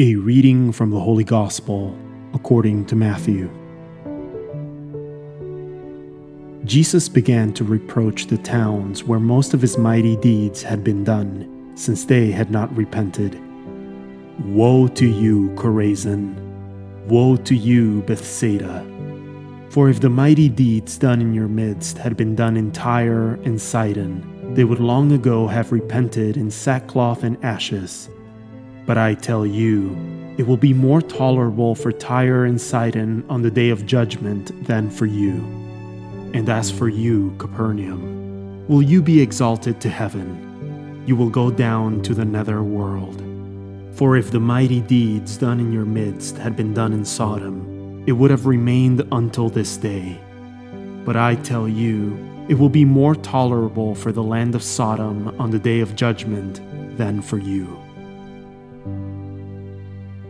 A reading from the Holy Gospel according to Matthew. Jesus began to reproach the towns where most of his mighty deeds had been done, since they had not repented. Woe to you, Chorazin! Woe to you, Bethsaida! For if the mighty deeds done in your midst had been done in Tyre and Sidon, they would long ago have repented in sackcloth and ashes. But I tell you, it will be more tolerable for Tyre and Sidon on the day of judgment than for you. And as for you, Capernaum, will you be exalted to heaven? You will go down to the nether world. For if the mighty deeds done in your midst had been done in Sodom, it would have remained until this day. But I tell you, it will be more tolerable for the land of Sodom on the day of judgment than for you.